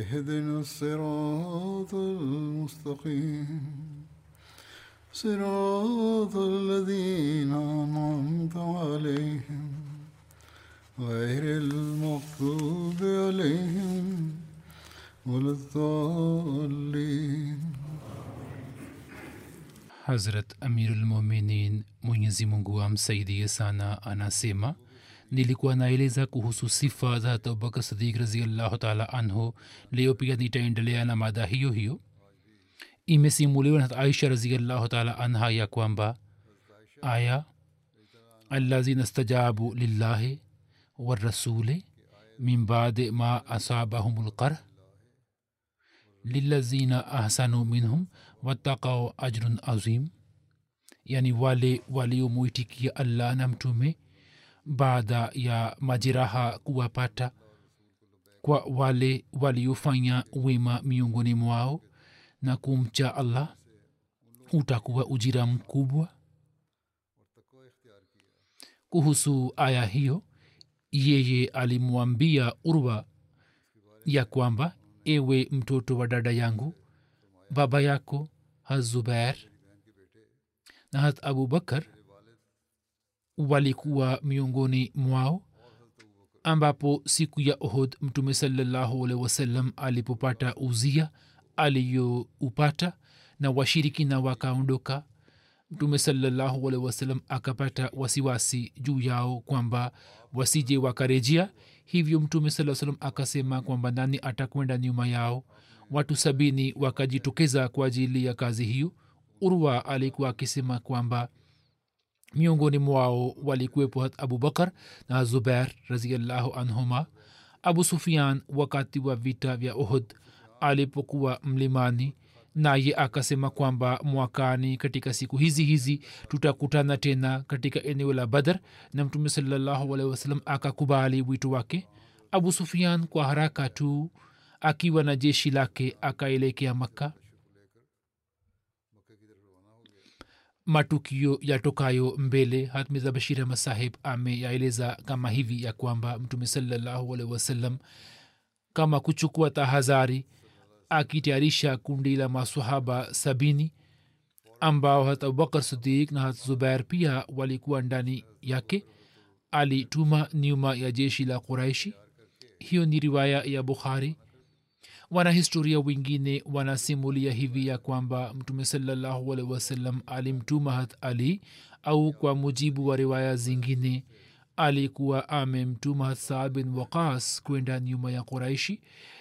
اهدنا الصراط المستقيم. صراط الذين أنعمت عليهم غير المغضوب عليهم ولا الضالين. Hazrat Amirulmuminin Mwenyezi Mungu amsaidie sana anasema nilikuwa naeleza kuhusu sifa za abubakar sadiq raziallahu taala anhu leo pia nitaendelea na mada hiyo hiyo imesimuliwa na aisha raziallahu taala anha ya kwamba aya allazina stajabu lillahi warasuli min badi ma asabahum lqarh lilazina ahsanu minhum wattaqau ajrun azim yani wale waliomwitikia allah na mtume baada ya majeraha kuwapata kwa wale waliofanya wema miongoni mwao na kumcha allah utakuwa ujira mkubwa. Kuhusu aya hiyo yeye alimwambia urwa ya kwamba ewe mtoto wa dada yangu baba yako hazubair na hat abubakar walikuwa miongoni mwao ambapo siku ya ohod mtume salllahualhi wasallam alipopata uzia aliyoupata na washirikina wakaondoka mtume salllahualhi wasallam akapata wasiwasi juu yao kwamba wasije wakarejea. Hivyo mtume saa salam akasema kwamba nani atakwenda nyuma yao? Watu sabini wakajitokeza kwa ajili ya kazi hiyo. Urwa alikuwa akisema kwamba miongoni mwao walikuwepo abubakar na zubair raziallahu anhuma. Abu sufian wakati wa vita vya uhud alipokuwa mlimani naye akasema kwamba mwakani katika siku hizi hizi tutakutana tena katika eneo la badar na mtume sawasalam akakubali wito wake. Abu sufian kwa haraka tu akiwa na jeshi lake akaelekea makka matukio yatokayo mbele hatmiza bashir ahmad sahib ameyaeleza kama hivi ya kwamba mtume salallahu alaihi wasallam kama kuchukua tahadhari akitayarisha kundi la masahaba sabini ambao hat abubakar sidik na hat zubair pia walikuwa ndani yake alituma nyuma ya jeshi la quraishi. Hiyo ni riwaya ya bukhari wanahistoria wengine wanasimulia hivi ya kwamba mtume salallahu alehi alimtuma hat ali au kwa mujibu wa riwaya zingine alikuwa amemtuma saad bin waqas kwenda nyuma ya quraishi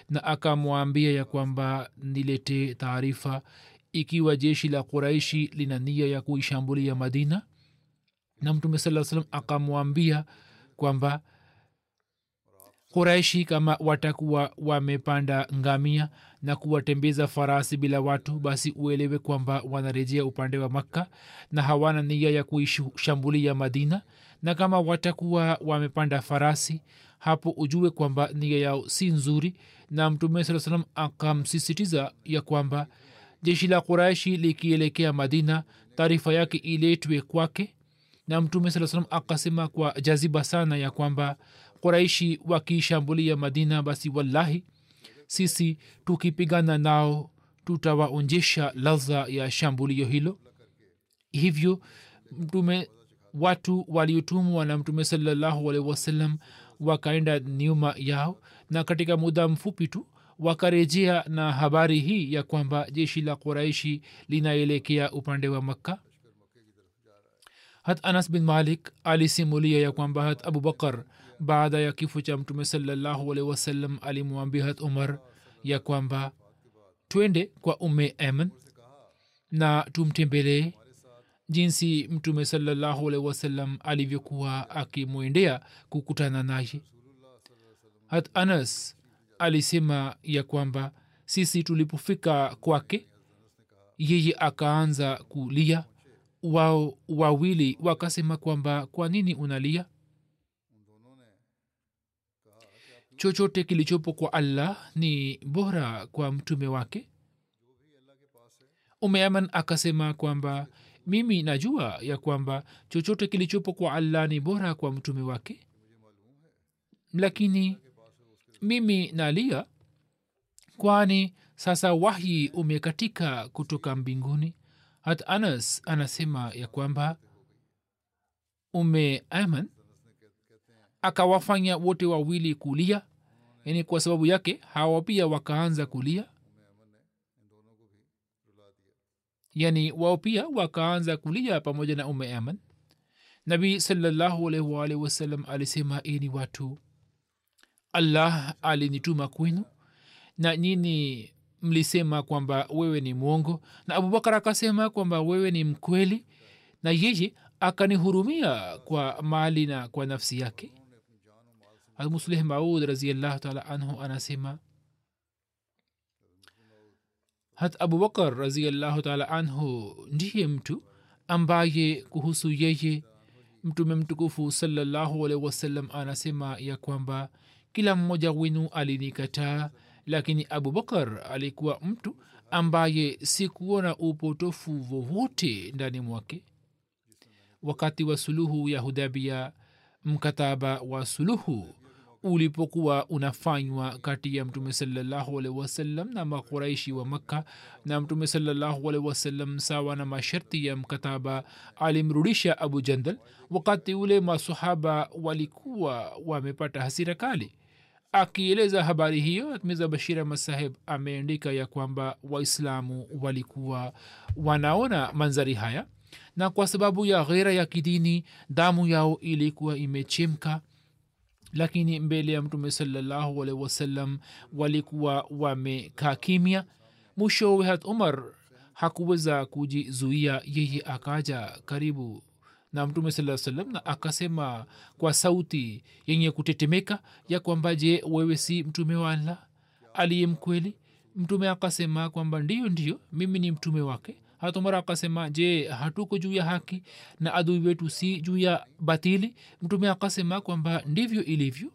na akamwambia ya kwamba nilete taarifa ikiwa jeshi la quraishi lina nia ya kuishambulia madina. Na mtume saa salam akamwambia kwamba quraishi kama watakuwa wamepanda ngamia na kuwatembeza farasi bila watu basi uelewe kwamba wanarejea upande wa makka na hawana nia ya kuishambulia madina. Na kama watakuwa wamepanda farasi hapo ujue kwamba nia yao si nzuri. Na mtume saa salam akamsisitiza ya kwamba jeshi la quraishi likielekea madina taarifa yake iletwe kwake. Na mtume saa salam akasema kwa jaziba sana ya kwamba quraishi wakishambulia madina basi wallahi sisi tukipigana nao tutawaonjesha ladha ya shambulio hilo. Hivyo mtume watu waliotumwa na mtume salallahu alaihi wasallam wakaenda nyuma yao na katika muda mfupi tu wakarejea na habari hii ya kwamba jeshi la quraishi linaelekea upande wa makka. Hat anas bin malik alisimulia ya kwamba hat abubakar baada ya kifo cha mtume salallahu alaihi wasallam alimwambia hat umar ya kwamba twende kwa ume eman na tumtembelee jinsi mtume salallahu alaihi wasallam alivyokuwa akimwendea kukutana naye. Hat anas alisema ya kwamba sisi tulipofika kwake yeye akaanza kulia. Wao wawili wakasema kwamba kwa nini unalia chochote kilichopo kwa allah ni bora kwa mtume wake? Umeaman akasema kwamba mimi najua ya kwamba chochote kilichopo kwa allah ni bora kwa mtume wake. Lakini mimi nalia kwani sasa wahyi umekatika kutoka mbinguni. Hat anas anasema ya kwamba ume aman akawafanya wote wawili kulia yani kwa sababu yake hawa pia wakaanza kulia. Yani wao pia wakaanza kulia pamoja na ume aman. Nabii salallahu wasalam alisema ini watu allah alinituma kwenu na nyini mlisema kwamba wewe ni mwongo. Na abubakar akasema kwamba wewe ni mkweli na yeye akanihurumia kwa mali na kwa nafsi yake almuslih maud raziallahu taala anhu anasema hat abubakar raziallahu taala anhu ndiye mtu ambaye kuhusu yeye mtume mtukufu salallahu alaihi wasallam anasema ya kwamba kila mmoja wenu alinikataa lakini abubakar alikuwa mtu ambaye sikuona upotofu vovote ndani mwake. Wakati wa suluhu ya hudabia mkataba wa suluhu ulipokuwa unafanywa kati ya mtume salallahu alaihi wasallam na makuraishi wa makka na mtume salallahu wasallam sawa na masharti ya mkataba alimrudisha abu jandal wakati ule masahaba walikuwa wamepata hasira kali. Akieleza habari hiyo mirza bashira masahib ameandika ya kwamba waislamu walikuwa wanaona manzari haya na kwa sababu ya ghera ya kidini damu yao ilikuwa imechemka lakini mbele ya mtume salllahu alaihi wasallam walikuwa wamekaa kimya. Mwishowe hat umar hakuweza kujizuia yeye akaja karibu na mtume saa salam na akasema kwa sauti yenye kutetemeka ya kwamba je wewe si mtume wa allah aliye mkweli mtume akasema kwamba ndiyo ndiyo mimi ni mtume wake hatumara akasema je hatuko juu ya haki na adui wetu si juu ya batili? Mtume akasema kwamba ndivyo ilivyo.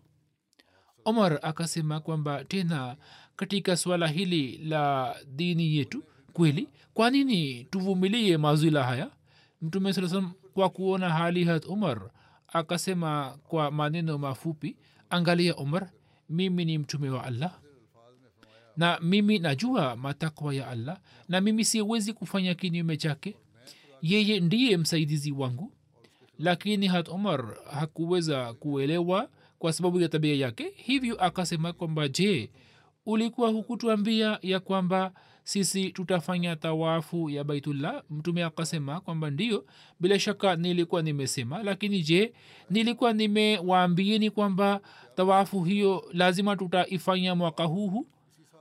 Omar akasema kwamba tena katika swala hili la dini yetu kweli kwa nini tuvumilie mazila haya? Mtume saa salam kwa kuona hali hat umar akasema kwa maneno mafupi angalia umar mimi ni mtume wa allah na mimi najua matakwa ya allah na mimi siwezi kufanya kinyume chake. Yeye ndiye msaidizi wangu. Lakini hat omar hakuweza kuelewa kwa sababu ya tabia yake. Hivyo akasema kwamba je ulikuwa hukutuambia ya kwamba sisi tutafanya tawafu ya baitullah? Mtume akasema kwamba ndio bila shaka nilikuwa nimesema. Lakini je nilikuwa nimewaambieni kwamba tawafu hiyo lazima tutaifanya mwaka huhu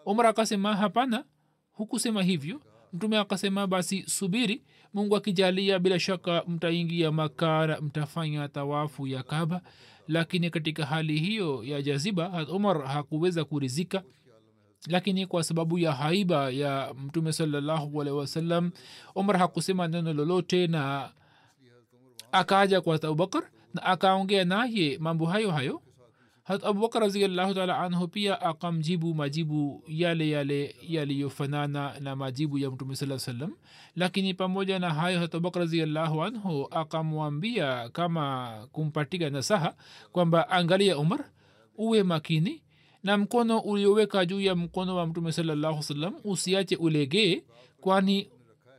umar akasema hapana hukusema hivyo. Mtume akasema basi subiri mungu akijalia bila shaka mtaingia makara mtafanya tawafu ya kaba lakini katika hali hiyo ya jaziba umar hakuweza kurizika lakini kwa sababu ya haiba ya mtume salallahu alehi wasallam umar hakusema neno lolote na akaja kwa abubakar na akaongea naye mambo hayo hayo hat abubakar raziallahu taala anhu pia akamjibu majibu yale yale yaliyofanana na majibu ya mtume saa salam lakini pamoja na hayo hat abubakar raziallahu anhu akamwambia kama kumpatika nasaha kwamba angalia umar uwe makini na mkono ulioweka juu ya mkono wa mtume salallahu salam usiache ulegee kwani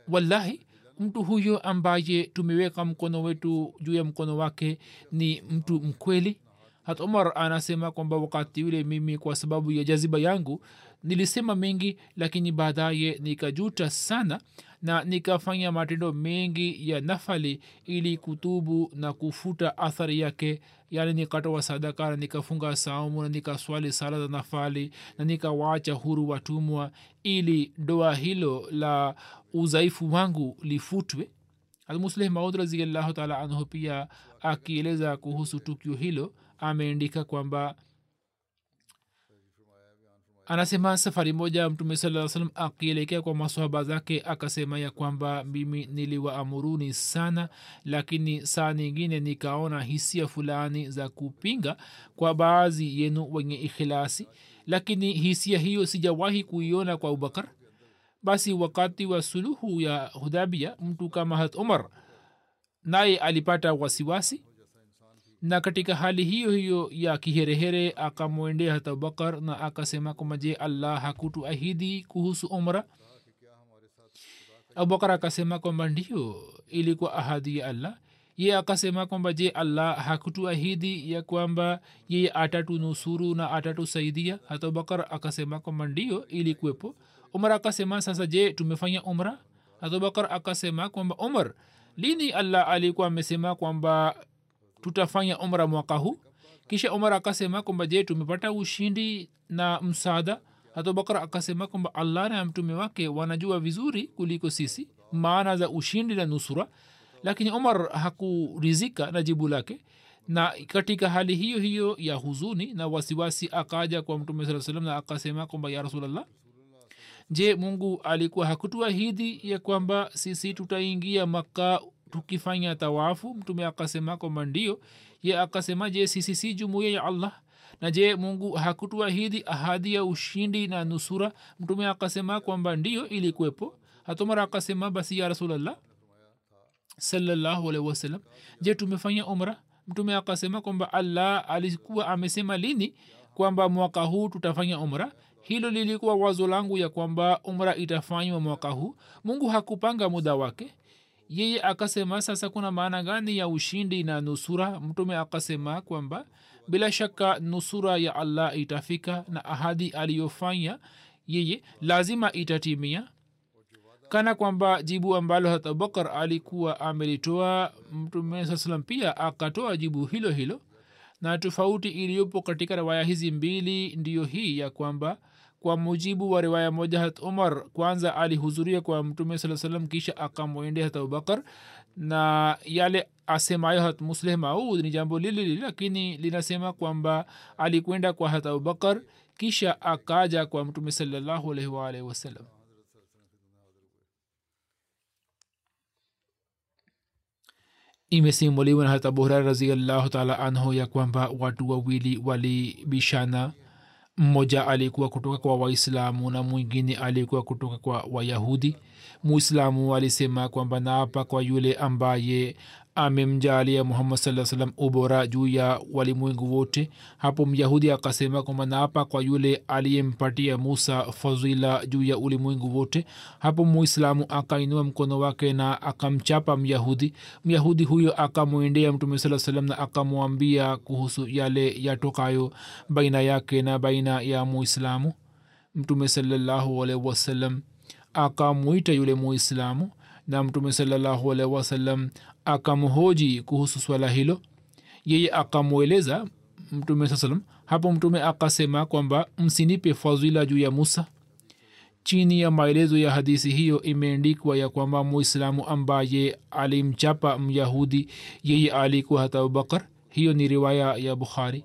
wallahi mtu huyo ambaye tumeweka mkono wetu juu ya mkono wake ni mtu mkweli hat umar anasema kwamba wakati yule mimi kwa sababu ya jaziba yangu nilisema mengi lakini baadaye nikajuta sana na nikafanya matendo mengi ya nafali ili kutubu na kufuta athari yake. Yani nikatoa sadaka na nikafunga saumu na nikaswali sala za nafali na nikawacha huru watumwa ili doa hilo la udhaifu wangu lifutwe. Almusleh maud raziallahu taala anhu pia akieleza kuhusu tukio hilo ameandika kwamba anasema safari moja mtume saa salam akielekea kwa masohaba zake akasema ya kwamba mimi niliwaamuruni sana lakini saa nyingine nikaona hisia fulani za kupinga kwa baadhi yenu wenye ikhilasi lakini hisia hiyo sijawahi kuiona kwa abubakar. Basi wakati wa suluhu ya hudabia mtu kama hat umar naye alipata wasiwasi na katika hali hiyo hiyo ya kiherehere akamwendea hata abubakar na akasema kwamba je allah hakutuahidi kuhusu umra? Abubakar akasema kwamba ndio ilikuwa ahadi ya allah. Ye akasema kwamba je allah hakutuahidi ya kwamba yeye atatunusuru na atatusaidia? Hata abubakar akasema kwamba ndio ilikuwepo. Umar akasema sasa je tumefanya umra? Hata abubakar akasema kwamba umar lini allah alikuwa amesema kwamba tutafanya umra mwaka huu. Kisha umar akasema kwamba je tumepata ushindi na msaada? Hatubakar akasema kwamba allah na mtume wake wanajua vizuri kuliko sisi maana za ushindi na nusura. Lakini umar hakurizika na jibu lake. Na katika hali hiyo hiyo ya huzuni na wasiwasi akaja kwa mtume saa salam na akasema kwamba ya rasulllah je mungu alikuwa hakutuahidi ya kwamba sisi tutaingia makka tukifanya tawafu mtume akasema kwamba ndio ye akasema je sisi si jumuiya ya allah? Na je mungu hakutuahidi ahadi ya ushindi na nusura? Mtume akasema kwamba ndio ilikuwepo. Hatomara akasema basi ya rasulllah salallahu alaihi je tumefanya umra? Mtume akasema kwamba allah alikuwa amesema lini kwamba mwaka huu tutafanya umra? Hilo lilikuwa wazo langu ya kwamba umra itafanywa mwaka huu. Mungu hakupanga muda wake yeye akasema sasa kuna maana gani ya ushindi na nusura? Mtume akasema kwamba bila shaka nusura ya allah itafika na ahadi aliyofanya yeye lazima itatimia. Kana kwamba jibu ambalo hat abubakar alikuwa amelitoa mtume saa salam pia akatoa jibu hilo hilo. Na tofauti iliyopo katika riwaya hizi mbili ndiyo hii ya kwamba kwa mujibu wa riwaya moja hat umar kwanza alihudhuria kwa mtume saa salam kisha akamwendea hat abubakar na yale asemayo hat musleh maud ni jambo lile lakini linasema kwamba alikwenda kwa hat abubakar kisha akaja kwa mtume salallahu alaihi waalihi wasallam. Imesimuliwa na hata abu hurara raziallahu taala anhu ya kwamba watu wawili walibishana mmoja alikuwa kutoka kwa waislamu na mwingine alikuwa kutoka kwa wayahudi. Muislamu alisema kwamba naapa kwa yule ambaye amemjalia muhammad saa salam ubora juu ya walimwengu wote. Hapo myahudi akasema kwamba naapa kwa yule aliyempatia musa fadhila juu ya ulimwengu wote. Hapo muislamu akainua mkono wake na akamchapa myahudi. Myahudi huyo akamwendea mtume saa salam na akamwambia kuhusu yale yatokayo baina yake na baina ya muislamu. Mtume salallahu akamwita yule muislamu na mtume salallahu alaihi akamhoji kuhusu swala hilo. Yeye akamweleza mtume saa salam hapo mtume akasema kwamba msinipe fadhila juu ya musa. Chini ya maelezo ya hadisi hiyo imeandikwa ya kwamba muislamu ambaye alimchapa myahudi yeye alikuwa hata abubakar hiyo ni riwaya ya bukhari.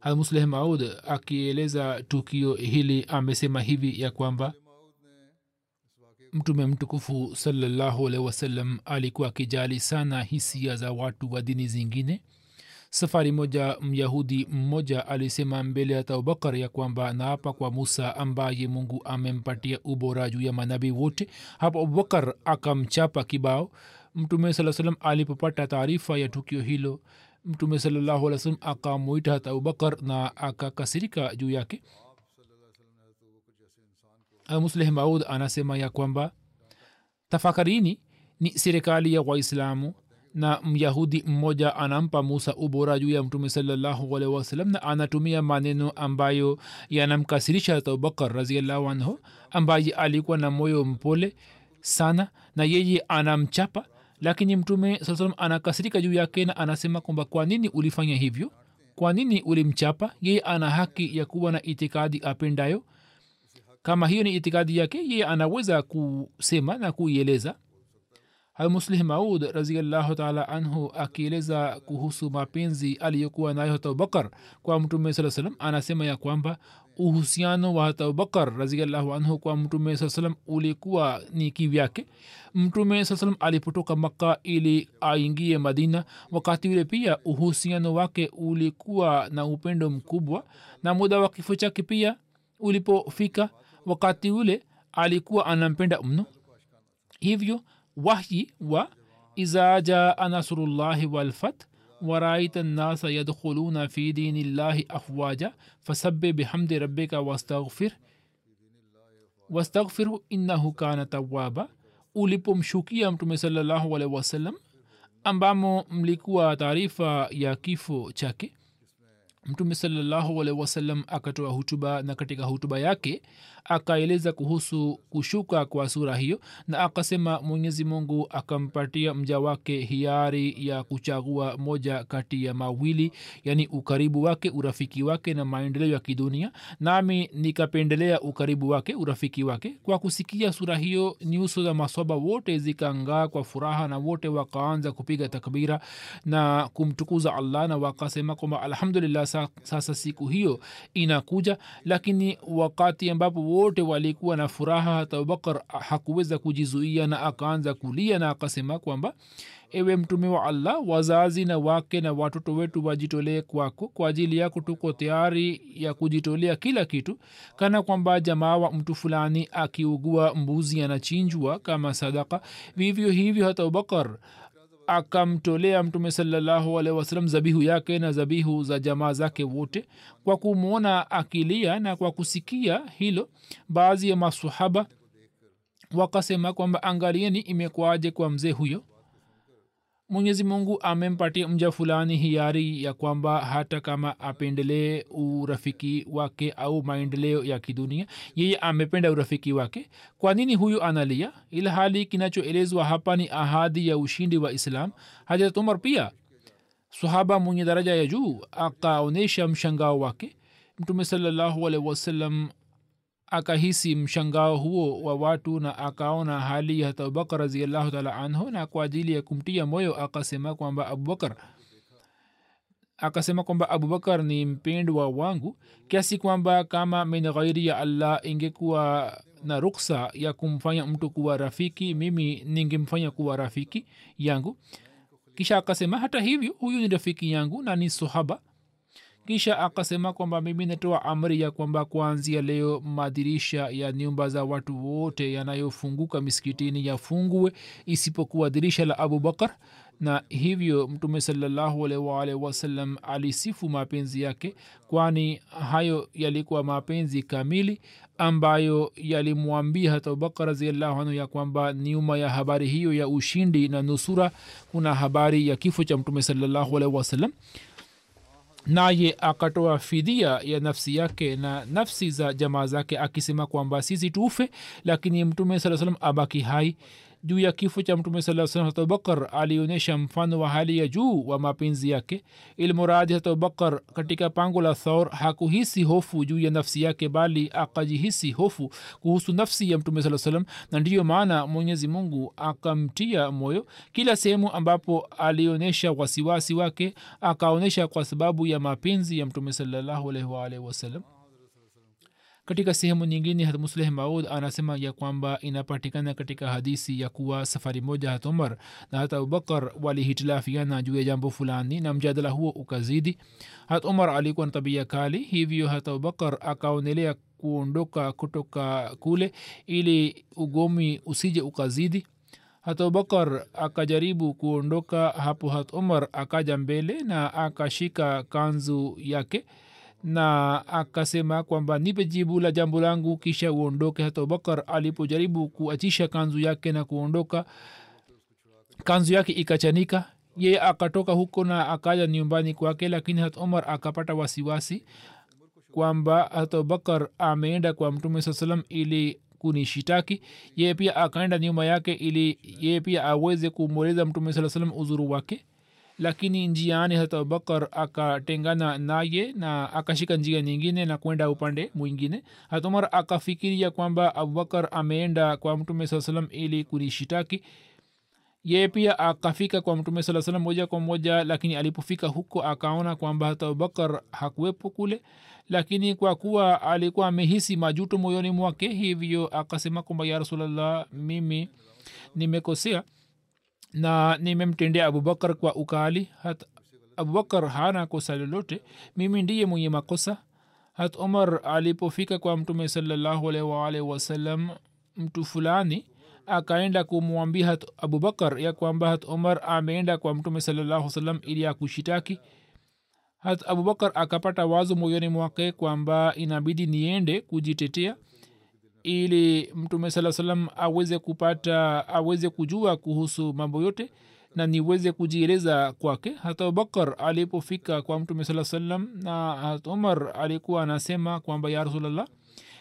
Almusleh maud akieleza tukio hili amesema hivi ya kwamba mtume mtukufu salallahu alaihi wasallam alikuwa akijali sana hisia za watu wa dini zingine. Safari moja myahudi mmoja alisema mbele ya abubakar ya kwamba naapa kwa musa ambaye mungu amempatia ubora juu ya manabii wote. Hapo abubakar akamchapa kibao. Mtume saa salam alipopata taarifa ya tukio hilo mtume salallahu alih wasalam akamwita hata abubakar na akakasirika juu yake musleh maud anasema ya kwamba tafakarini ni serikali ya waislamu na myahudi mmoja anampa musa ubora juu ya mtume salallahu alaihi na anatumia maneno ambayo yanamkasirisha abubakar raziallahu anhu ambaye alikuwa na moyo mpole sana na yeye anamchapa lakini mtume saa anakasirika juu yake na anasema kwamba kwa nini ulifanya hivyo? Kwa nini ulimchapa? Yeye ana haki ya kuwa na itikadi apendayo kama hiyo ni itikadi yake yeye anaweza kusema na kuieleza. Muslih maud raziallahu taala anhu akieleza kuhusu mapenzi aliyokuwa nayo abubakar kwa mtume saa salam anasema ya kwamba uhusiano wa abubakar raziallahu anhu kwa mtume saa salam ulikuwa ni kivyake. Mtume saa salam alipotoka makka ili aingie madina wakati ule pia uhusiano wake ulikuwa na upendo mkubwa na muda wa kifo chake pia ulipofika wakati ule alikuwa anampenda mno. Hivyo wahyi wa iza jaa nasrullahi walfath waraita nnasa yadkhuluna fi dini llahi afwaja fasabe bihamdi rabbika wastaghfir wastaghfirhu innahu kana tawaba ulipomshukia mtume salllahu alehi wasallam ambamo mlikuwa taarifa ya kifo chake mtume salallahu wasallam akatoa hutuba na katika hutuba yake akaeleza kuhusu kushuka kwa sura hiyo na akasema mwenyezi mungu akampatia mja wake hiari ya kuchagua moja kati ya mawili yani ukaribu wake urafiki wake na maendeleo ya kidunia. Nami nikapendelea ukaribu wake urafiki wake. Kwa kusikia sura hiyo nyuso za masoba wote zikangaa kwa furaha na wote wakaanza kupiga takbira na kumtukuza allah na wakasema kwamba alhamdulillah sasa siku hiyo inakuja lakini wakati ambapo wote walikuwa na furaha hata abubakar hakuweza kujizuia na akaanza kulia na akasema kwamba ewe mtume wa allah wazazi na wake na watoto wetu wajitolee kwako kwa ajili yako tuko tayari ya kujitolea kila kitu kana kwamba jamaa wa mtu fulani akiugua mbuzi anachinjwa kama sadaka. Vivyo hivyo hata abubakar akamtolea mtume salallahu alaihi wasalam zabihu yake na zabihu za jamaa zake wote kwa kumwona akilia na kwa kusikia hilo baadhi ya masahaba wakasema kwamba angalieni imekwaje kwa mzee huyo mwenyezi mungu amempatia mja fulani hiari ya kwamba hata kama apendelee urafiki wake au maendeleo ya kidunia yeye amependa urafiki wake. Kwa nini huyu analia? Ila hali kinachoelezwa hapa ni ahadi ya ushindi wa islam. Hajarat umar pia sahaba mwenye daraja ya juu akaonyesha mshangao wake. Mtume salallahu alaihi wasallam akahisi mshangao huo wa watu na akaona hali ya abubakar raziallahu taala anhu na kwa ajili ya kumtia moyo akasema kwamba abubakar akasema kwamba abubakar ni mpendwa wangu kiasi kwamba kama min ghairi ya allah ingekuwa na ruksa ya kumfanya mtu kuwa rafiki mimi ningemfanya kuwa rafiki yangu. Kisha akasema hata hivyo huyu ni rafiki yangu na ni sohaba kisha akasema kwamba mimi natoa amri ya kwamba kuanzia leo madirisha ya nyumba za watu wote yanayofunguka miskitini yafungue isipokuwa dirisha la abubakar na hivyo mtume salllahualwalh wasallam alisifu mapenzi yake kwani hayo yalikuwa mapenzi kamili ambayo yalimwambia hata abubakar raziallahu anhu ya kwamba nyuma ya habari hiyo ya ushindi na nusura kuna habari ya kifo cha mtume salllahualhi wasallam naye akatoa fidia ya nafsi yake na nafsi za jamaa zake akisema kwamba sisi tufe lakini mtume saa salam abaki hai juu ya kifo cha mtume saa salam abubakar alionyesha mfano wa hali ya juu wa mapenzi yake. Ilmuradi hata abubakar katika pango la thaur hakuhisi hofu juu ya nafsi yake bali akajihisi hofu kuhusu nafsi ya mtume saa salam na ndiyo maana mwenyezi mungu akamtia moyo kila sehemu ambapo alionyesha wasiwasi wake akaonyesha kwa sababu ya mapenzi ya mtume salallahu wasalam wasallam katika sehemu nyingine hatmusleh maud anasema ya kwamba inapatikana katika hadisi ya kuwa safari moja hat umar na hat abubakar walihitilafiana juu ya jambo fulani na mjadala huo ukazidi. Hat umar alikuwa na tabia kali hivyo hat abubakar akaonelea kuondoka kutoka kule ili ugomi usije ukazidi. Hat abubakar akajaribu kuondoka hapo hat umar akaja mbele na akashika kanzu yake na akasema kwamba nipe jibu la jambo langu kisha uondoke. Hata abubakar alipojaribu kuachisha kanzu yake na kuondoka kanzu yake ikachanika. Ye akatoka huko na akaja nyumbani kwake lakini hat umar akapata wasiwasi kwamba hat abubakar ameenda kwa mtume saa salam ili kunishitaki. Ye pia akaenda nyuma yake ili ye pia aweze kumweleza mtume saa salam uzuru wake lakini njiani hata abubakar akatengana naye na akashika njia nyingine na kwenda upande mwingine. Hata akafikiria kwamba abubakar ameenda kwa mtume saa salam ili kunishitaki ye pia akafika kwa mtume saa salam moja kwa moja lakini alipofika huko akaona kwamba hata abubakar hakuwepo kule. Lakini kwa kuwa alikuwa amehisi majuto moyoni mwake hivyo akasema kwamba ya rasulllah mimi nimekosea na nimemtendea abubakar kwa ukali hat abubakar hana kosa lolote mimi ndiye mwenye makosa hat umar alipofika kwa mtume salallahu wasalam mtu fulani akaenda kumwambia hat abubakar ya kwamba hat umar ameenda kwa mtume salallahu salam ili akushitaki hat abubakar akapata wazo moyoni mwake kwamba inabidi niende kujitetea ili mtume saa salam aweze kupata aweze kujua kuhusu mambo yote na niweze kujieleza kwake. Hata abubakar alipofika kwa mtume saa salam na hata umar alikuwa anasema kwamba ya rasulllah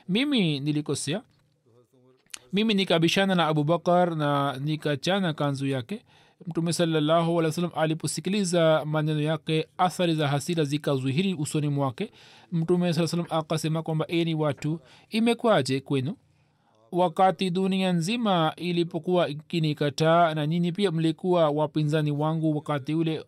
mimi nilikosea. Mimi nikabishana na abubakar na nikachana kanzu yake mtume salallahu alih wa sallam aliposikiliza maneno yake athari za hasira zikazuhiri usoni mwake mtume saa akasema kwamba eni watu imekwaje kwenu? Wakati dunia nzima ilipokuwa ikinikataa na nyinyi pia mlikuwa wapinzani wangu wakati ule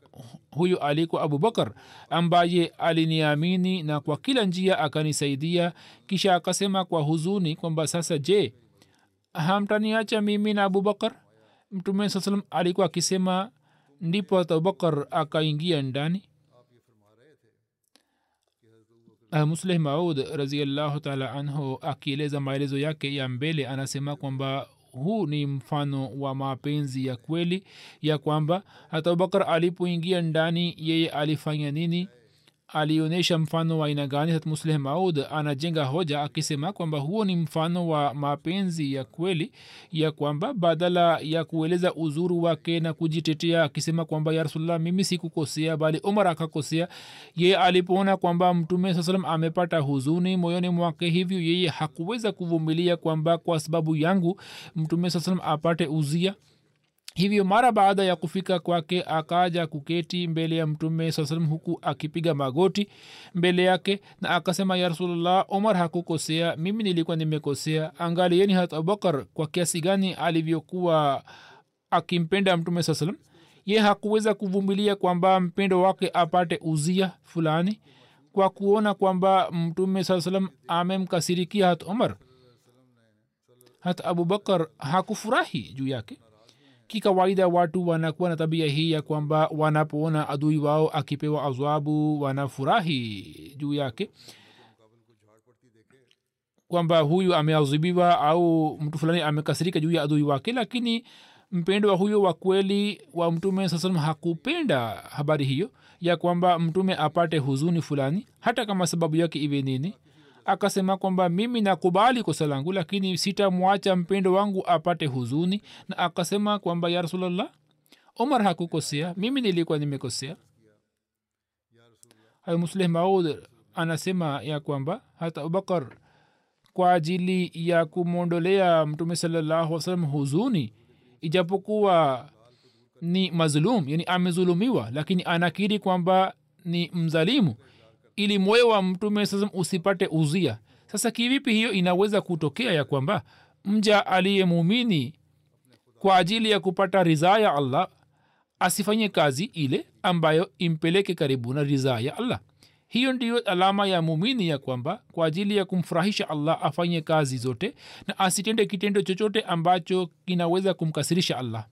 huyo alikuwa abubakar ambaye aliniamini na kwa kila njia akanisaidia. Kisha akasema kwa huzuni kwamba sasa je hamtaniacha mimi na abubakar mtume saa salam alikuwa akisema ndipo hata abubakar akaingia ndani. Musleh maud raziallahu taala anhu akieleza maelezo yake ya mbele anasema kwamba huu ni mfano wa mapenzi ya kweli ya kwamba hata abubakar alipoingia ndani yeye alifanya nini alionyesha mfano wa aina gani hat musleh maud anajenga hoja akisema kwamba huo ni mfano wa mapenzi ya kweli ya kwamba badala ya kueleza uzuru wake na kujitetea akisema kwamba ya rasulllah mimi sikukosea bali umar akakosea. Ye alipoona kwamba mtume saa salam amepata huzuni moyoni mwake hivyo yeye hakuweza kuvumilia kwamba kwa sababu yangu mtume saa salam apate uzia hivyo mara baada ya kufika kwake akaja kuketi mbele ya mtume saa salam huku akipiga magoti mbele yake na akasema ya rasulllah omar hakukosea mimi nilikuwa nimekosea. Angalieni hat abubakar kwa kiasi gani alivyokuwa akimpenda mtume saa salam ye hakuweza kuvumilia kwamba mpendo wake apate uzia fulani kwa kuona kwamba mtume saa salam amemkasirikia hat omar. Hat abubakar hakufurahi juu yake kikawaida watu wanakuwa na tabia hii ya kwamba wanapoona adui wao akipewa adhabu wanafurahi juu yake. Kwamba huyu ameadhibiwa au mtu fulani amekasirika juu ya adui wake lakini mpendo wa huyo wa kweli wa mtume saa salam hakupenda habari hiyo ya kwamba mtume apate huzuni fulani hata kama sababu yake iwe nini akasema kwamba mimi nakubali kosa langu lakini sitamwacha mpendo wangu apate huzuni. Na akasema kwamba ya rasulllah omar hakukosea. Mimi nilikuwa nimekosea. Musleh maud anasema ya kwamba hata abubakar kwa ajili ya kumwondolea mtume salallahu wa salam huzuni ijapokuwa ni mazlum yani amezulumiwa lakini anakiri kwamba ni mzalimu ili moyo wa mtume sasa usipate uzia. Sasa kivipi hiyo inaweza kutokea ya kwamba mja aliye muumini kwa ajili ya kupata ridhaa ya allah asifanye kazi ile ambayo impeleke karibu na ridhaa ya allah? Hiyo ndiyo alama ya mumini ya kwamba kwa ajili ya kumfurahisha allah afanye kazi zote na asitende kitendo chochote ambacho kinaweza kumkasirisha allah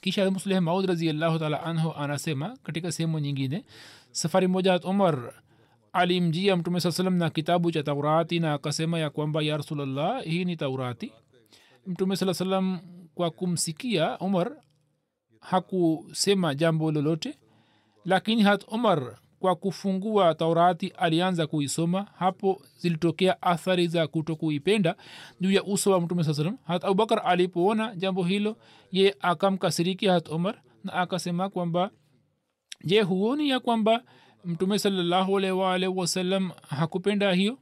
kisha musleh maud raziallahu taala anhu anasema katika sehemu nyingine safari moja hat umar alimjia mtume saa salam na kitabu cha taurati na akasema ya kwamba ya rasulllah hii ni taurati. Mtume saa salam kwa kumsikia umar hakusema jambo lolote lakini hat umar kwa kufungua taurati alianza kuisoma. Hapo zilitokea athari za kuto kuipenda juu ya uso wa mtume saa salam hat abubakar alipoona jambo hilo ye akamkasirikia hat omar na akasema kwamba je huoni ya kwamba mtume salallahu alaihi hakupenda hiyo?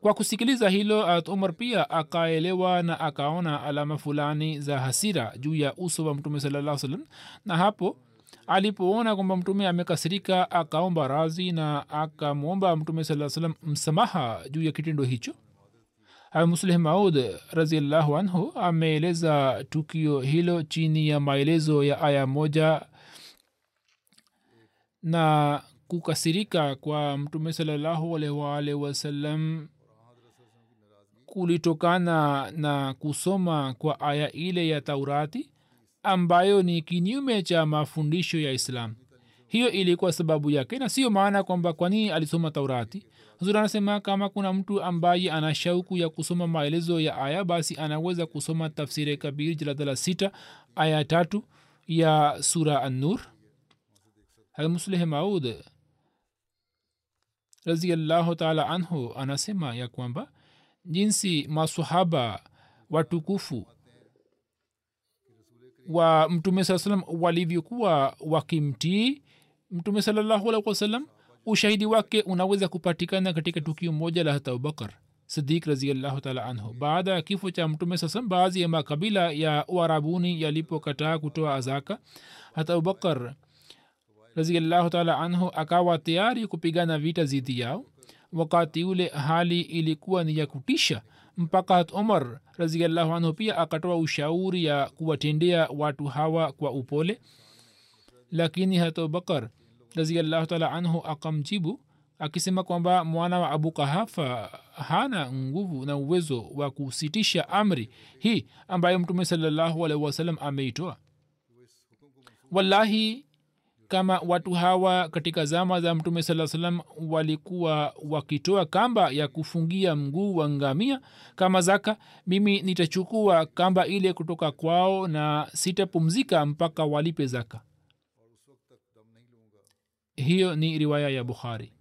Kwa kusikiliza hilo at umar pia akaelewa na akaona alama fulani za hasira juu ya uso wa mtume salaa salam na hapo alipoona kwamba mtume amekasirika akaomba razi na akamwomba mtume saa salam msamaha juu ya kitendo hicho muslih maud raziallahu anhu ameeleza tukio hilo chini ya maelezo ya aya moja na kukasirika kwa mtume salallahu alaihi waalihi wasallam kulitokana na kusoma kwa aya ile ya taurati ambayo ni kinyume cha mafundisho ya islam. Hiyo ilikuwa sababu yake na sio maana kwamba kwanini alisoma taurati. Huzuri anasema kama kuna mtu ambaye ana shauku ya kusoma maelezo ya aya basi anaweza kusoma tafsiri kabir jaladala sita aya tatu ya sura annur. Musleh maud raziallahu taala anhu anasema ya kwamba jinsi masahaba watukufu wa mtume saa salam walivyokuwa wakimtii mtume salallahu alaihi wasallam ushahidi wake unaweza kupatikana katika tukio moja la hata abubakar sidik raziallahu taala anhu. Baada ya kifo cha mtume saa salam baadhi ya makabila ya uarabuni yalipokataa kutoa azaka hata abubakar raziallahu taala anhu akawa tayari kupigana vita zidi yao. Wakati ule hali ilikuwa ni ya kutisha mpaka umar raziallahu anhu pia akatoa ushauri ya kuwatendea watu hawa kwa upole. Lakini hat abubakar raziallahu taala anhu akamjibu akisema kwamba mwana wa abu kahafa hana nguvu na uwezo wa kusitisha amri hii ambayo mtume salallahu alaihi wasallam ameitoa. Wallahi kama watu hawa katika zama za mtume saa salam walikuwa wakitoa kamba ya kufungia mguu wa ngamia kama zaka mimi nitachukua kamba ile kutoka kwao na sitapumzika mpaka walipe zaka. Hiyo ni riwaya ya bukhari.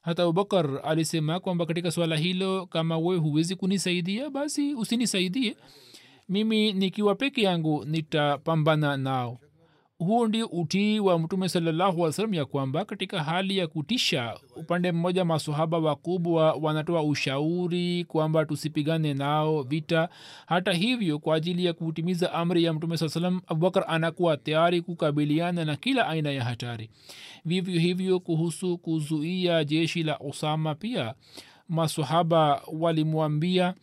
Hata abubakar alisema kwamba katika swala hilo kama we huwezi kunisaidia basi usinisaidie. Mimi nikiwa peke yangu nitapambana nao huo ndio utii wa mtume salallahu wasalam salam ya kwamba katika hali ya kutisha upande mmoja masahaba wakubwa wanatoa ushauri kwamba tusipigane nao vita. Hata hivyo kwa ajili ya kutimiza amri ya mtume saa salam abubakar anakuwa tayari kukabiliana na kila aina ya hatari. Vivyo hivyo kuhusu kuzuia jeshi la osama pia masahaba walimwambia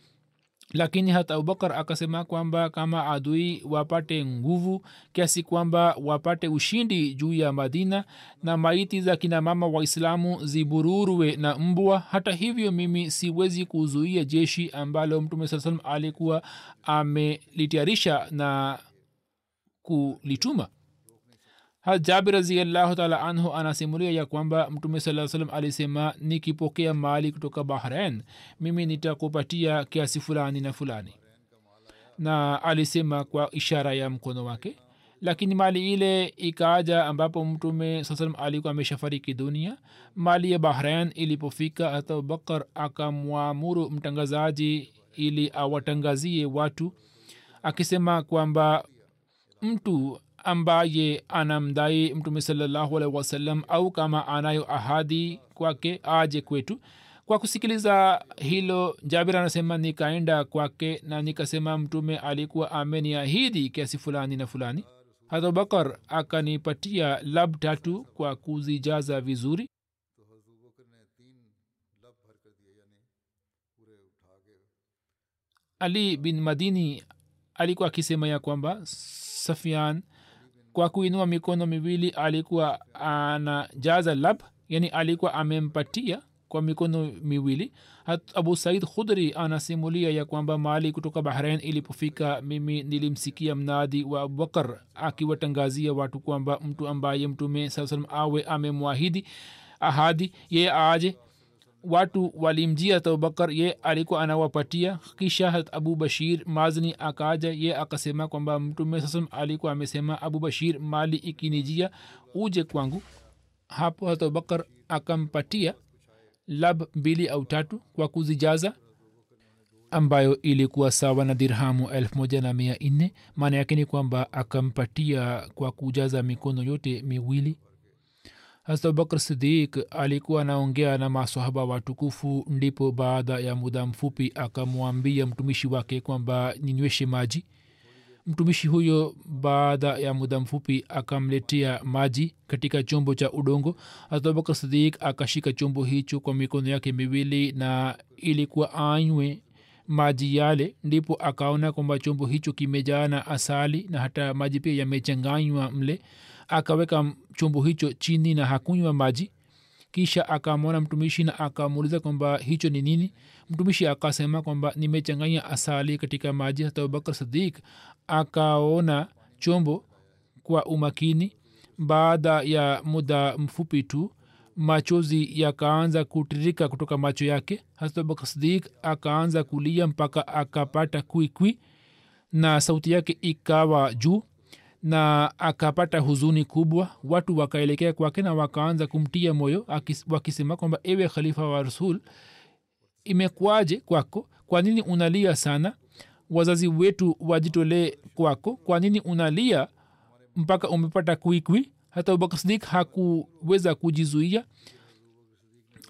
lakini hata abubakar akasema kwamba kama adui wapate nguvu kiasi kwamba wapate ushindi juu ya madina na maiti za kina mama waislamu zibururwe na mbwa hata hivyo mimi siwezi kuzuia jeshi ambalo mtume saa salam alikuwa amelitayarisha na kulituma jabir raziallahu taala anhu anasimulia ya kwamba mtume saa salam alisema nikipokea mali kutoka bahrain mimi nitakupatia kiasi fulani na fulani. Na alisema kwa ishara ya mkono wake. Lakini mali ile ikaaja ambapo mtume saa salam alikuwa ameshafariki dunia. Mali ya bahrain ilipofika hata abubakar akamwamuru mtangazaji ili awatangazie watu akisema kwamba mtu ambaye anamdai mtume salallahu alaihi wasallam au kama anayo ahadi kwake aje kwetu. Kwa kusikiliza hilo jabir anasema nikaenda kwake na nikasema mtume alikuwa ameniahidi kiasi fulani na fulani. Abubakar akanipatia lab tatu kwa kuzijaza vizuri. Ali bin madini alikuwa akisema ya kwamba safian kwa kuinua mikono miwili alikuwa anajaza lab yani alikuwa amempatia kwa mikono miwili. Abu said khudri anasimulia ya kwamba mali kutoka bahrain ilipofika mimi nilimsikia mnadi wa abubakar akiwatangazia watu kwamba mtu ambaye mtume saa salam awe amemwahidi ahadi yeye aje watu walimjia abubakar ye alikuwa anawapatia. Kisha hat abu bashir mazni akaja ye akasema kwamba mtume sasam alikuwa amesema abu bashir mali ikinijia uje kwangu. Hapo hat abubakar akampatia lab mbili au tatu kwa kuzijaza ambayo ilikuwa sawa na dirhamu elfu moja na mia nne. Maana yake ni kwamba akampatia kwa kujaza mikono yote miwili hasa abubakar sidik alikuwa anaongea na masahaba watukufu ndipo baada ya muda mfupi akamwambia mtumishi wake kwamba ninyweshe maji. Mtumishi huyo baada ya muda mfupi akamletea maji katika chombo cha udongo. Abubakr sidik akashika chombo hicho kwa mikono yake miwili na ilikuwa anywe maji yale ndipo akaona kwamba chombo hicho kimejaa na asali na hata maji pia yamechanganywa mle akaweka chombo hicho chini na hakunywa maji. Kisha akamwona mtumishi na akamuuliza kwamba hicho ni nini? Mtumishi akasema kwamba nimechanganya asali katika maji. Hata abubakar sadik akaona chombo kwa umakini. Baada ya muda mfupi tu machozi yakaanza kutirika kutoka macho yake. Hasa abubakar sadik akaanza kulia mpaka akapata kwikwi na sauti yake ikawa juu na akapata huzuni kubwa. Watu wakaelekea kwake na wakaanza kumtia moyo wakisema kwamba ewe khalifa wa rasul imekuwaje kwako? Kwa nini unalia sana? Wazazi wetu wajitolee kwako. Kwa nini unalia mpaka umepata kwikwi hata abubakar sidik hakuweza kujizuia.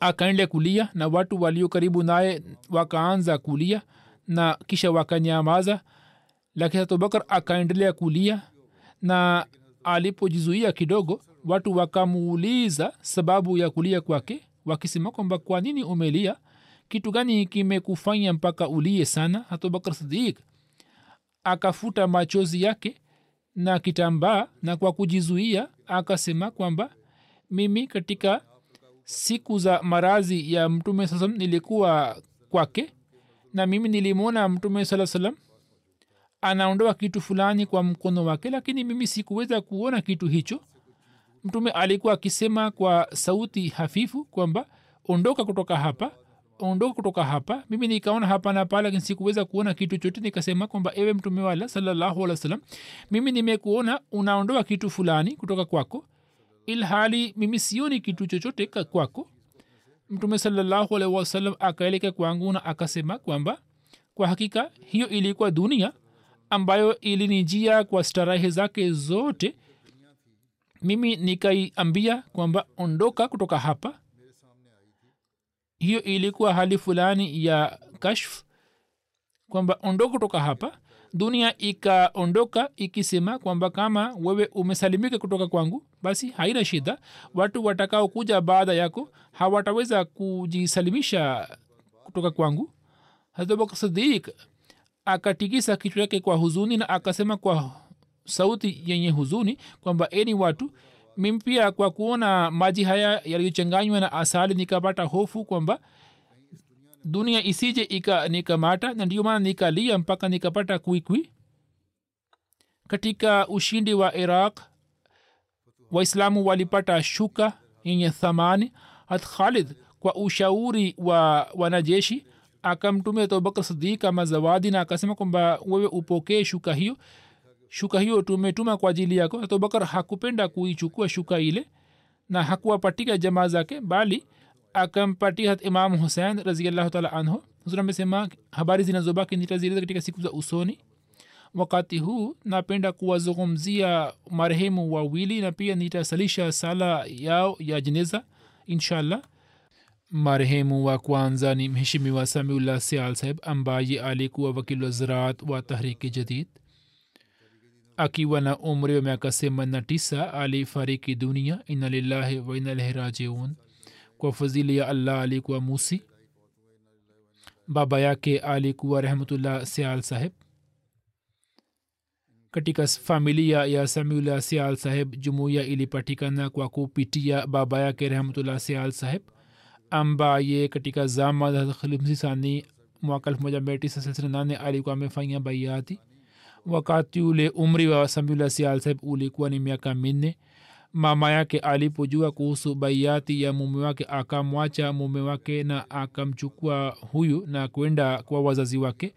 Akaenda kulia na watu walio karibu naye wakaanza kulia na kisha wakanyamaza. Lakini hata abubakar akaendelea kulia na alipojizuia kidogo watu wakamuuliza sababu ya kulia kwake wakisema kwamba kwa nini umelia? Kitu gani kimekufanya mpaka ulie sana? Hata bakar sidik akafuta machozi yake na kitambaa na kwa kujizuia akasema kwamba mimi katika siku za marazi ya mtume saa salam nilikuwa kwake na mimi nilimwona mtume saa salam anaondoa kitu fulani kwa mkono wake lakini mimi sikuweza kuona kitu hicho. Mtume alikuwa akisema kwa sauti hafifu kwamba ondoka kutoka hapa ondoka kutoka hapa. Mimi nikaona hapa na pale lakini sikuweza kuona kitu chote nikasema kwamba ewe mtume wala salallahu alih wa sallam mimi nimekuona unaondoa kitu fulani kutoka kwako ilhali mimi sioni kitu chochote kwako. Mtume salallahu alaihi wasallam akaeleka kwangu na akasema kwamba kwa hakika hiyo ilikuwa dunia ambayo ilinijia kwa starehe zake zote mimi nikaiambia kwamba ondoka kutoka hapa. Hiyo ilikuwa hali fulani ya kashf kwamba ondoka kutoka hapa. Dunia ikaondoka ikisema kwamba kama wewe umesalimika kutoka kwangu basi haina shida. Watu watakaokuja baada yako hawataweza kujisalimisha kutoka kwangu. Hazabak sadik akatikisa kichwa yake kwa huzuni na akasema kwa sauti yenye huzuni kwamba eni watu mimi pia kwa kuona maji haya yaliyochanganywa na asali nikapata hofu kwamba dunia isije ikanikamata na ndio maana nikalia mpaka nikapata kwikwi katika ushindi wa iraq waislamu walipata shuka yenye thamani. Hat khalid kwa ushauri wa wanajeshi akamtumia abubakar sidik kama zawadi na akasema kwamba wewe upokee shuka hiyo. Shuka hiyo tumetuma kwa ajili yako. Abubakar hakupenda kuichukua shuka ile na hakuwapatika jamaa zake bali akampatia hat imamu husein raziallahu taala anhu. Huzur amesema habari zinazobaki nitazieleza katika siku za usoni. Wakati huu napenda kuwazungumzia marehemu wawili na pia nitasalisha sala yao ya jeneza inshallah marehemu wa kwanza ni mheshimiwa samiullah sial saheb ambaye alikuwa wakili wa ziraat wa tahriki jadid. Akiwa na umri wa miaka themanina tisa alifariki dunia. Ina lillahi wa ina ilaihi rajiun. Kwa fadhili ya allah alikuwa musi. Baba yake alikuwa rahmatullah sial saheb katika familia ya samiullah sial saheb jumuiya ilipatikana kwa kupitia baba yake rahmatullah sial saheb ambaye katika zama za khalimsisani mwaka elfu moja mia tisa thelathini na nane alikuwa amefanya baiati wakati ule umri wa saheb ulikuwa ni miaka minne. Mama yake alipojua kuhusu baiati ya mume wake akamwacha mume wake na akamchukua huyu na kwenda kwa wazazi wake.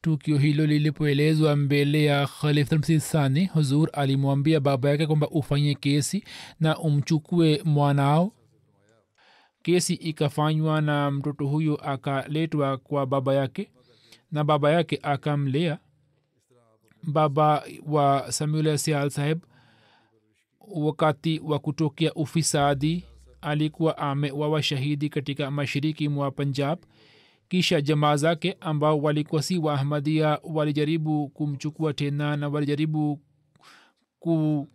Tukio hilo lilipoelezwa mbele ya khalifmsisani huzur alimwambia baba yake kwamba ufanye kesi na umchukue mwanao kesi ikafanywa na mtoto huyo akaletwa kwa baba yake na baba yake akamlea. Baba wa samuel sial saheb wakati wa kutokea ufisadi alikuwa amewawa shahidi katika mashiriki mwa punjab. Kisha jamaa zake ambao walikuwa si waahmadia walijaribu kumchukua tena na walijaribu ku,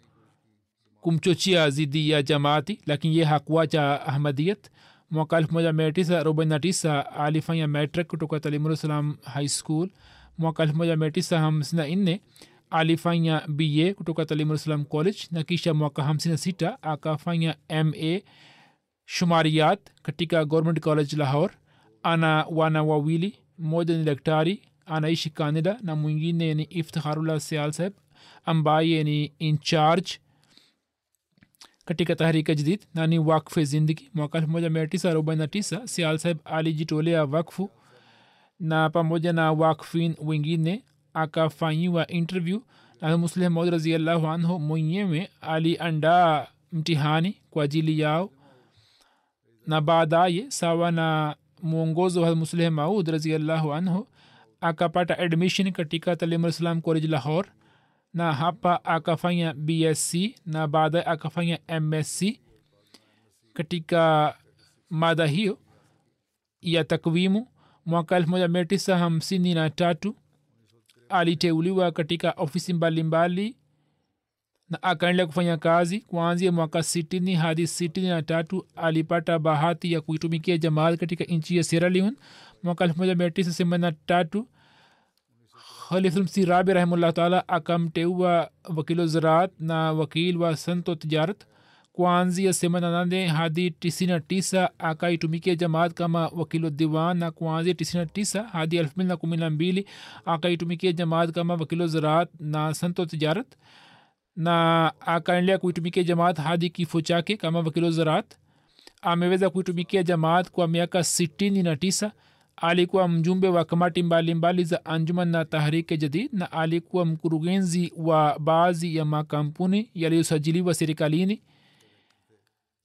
kumchochea zidi ya jamaati lakini ye hakuacha ahmadiyat. Mwaka 1949 alifanya metric kutoka talimursalam high school. Mwaka 1954 alifanya ba kutoka talimursalam college na kisha mwaka 56 akafanya ma shumariyat katika government college lahore. Ana wana wawili mmoja ni daktari anaishi canada na mwingine ni iftiharullah sial saheb ambaye ni incharge katika tahrika jadid nani wakfe zindigi mwaka 1949 sial saheb alijitolea wakfu. Na pamoja na wakfin wengine akafanyiwa interview na musleh mod raziallahu anhu mwenyewe aliandaa mtihani kwa ajili yao. Na baadaye sawa na mwongozo wa musleh maud raziallahu anhu akapata admission katika talimalislam college lahore na hapa akafanya bsc na baadaye akafanya msc katika mada hiyo ya takwimu mwaka 1953 aliteuliwa katika ofisi mbalimbali mbali, na akaendelea kufanya kazi kuanzia mwaka sitini hadi sitini na tatu. Alipata bahati ya kuitumikia jamaat katika nchi ya sierra mwaka elfu moja mia tisa themanini na tatu khalifulmsi rabi rahimullah taala akamteua wakilo ziraat na wakil wa santo tijarat kuanzia themanini na nane hadi tisini na tisa akaitumikia jamaat kama wakilo diwan na kuanzia tisini na tisa hadi elfu mbili na kumi na mbili akaitumikia jamaat kama wakilo ziraat na santo tijarat na akaendelea kuitumikia jamaat hadi kifo chake kama wakilo zaraat ameweza kuitumikia jamaat kwa alikuwa mjumbe wa kamati mbalimbali za anjuman na tahrike jadid na alikuwa mkurugenzi wa baadhi ya makampuni yaliyosajiliwa serikalini.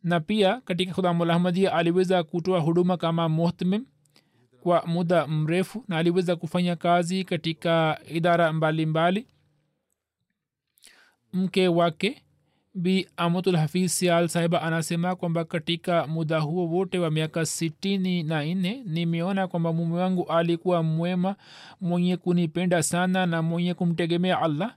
Na pia katika khudamulahmadia aliweza kutoa huduma kama muhtmim kwa muda mrefu na aliweza kufanya kazi katika idara mbalimbali. Mbali mke wake bi amatul hafiz sial sahiba anasema kwamba katika muda huo wote wa miaka sitini na nne nimeona kwamba mume wangu alikuwa mwema mwenye kunipenda sana na mwenye kumtegemea allah.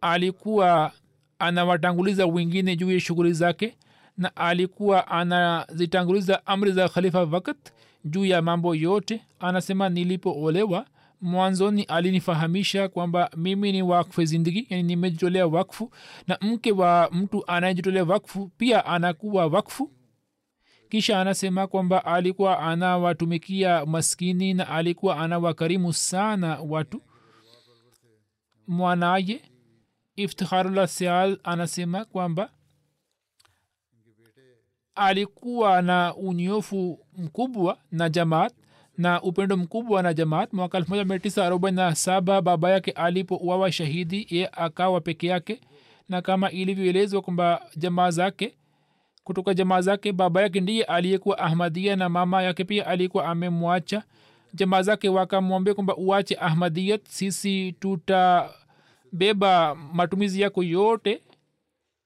Alikuwa anawatanguliza wengine juu ya shughuli zake na alikuwa anazitanguliza amri za khalifa wakat juu ya mambo yote. Anasema nilipoolewa mwanzoni alinifahamisha kwamba mimi ni wakfu zindigi yani nimejitolea wakfu na mke wa mtu anayejitolea wakfu pia anakuwa wakfu. Kisha anasema kwamba alikuwa anawatumikia maskini na alikuwa anawakarimu sana watu. Mwanaye iftiharullah seal anasema kwamba alikuwa na unyofu mkubwa na jamaat na upendo mkubwa na jamaat mwaka elfu moja mia tisa arobaini na saba baba yake alipouawa shahidi ye akawa peke yake. Na kama ilivyoelezwa kwamba jamaa zake kutoka jamaa zake baba yake ndiye aliyekuwa ahmadia na mama yake pia alikuwa amemwacha. Jamaa zake wakamwambia kwamba uache ahmadiyat sisi tutabeba matumizi yako yote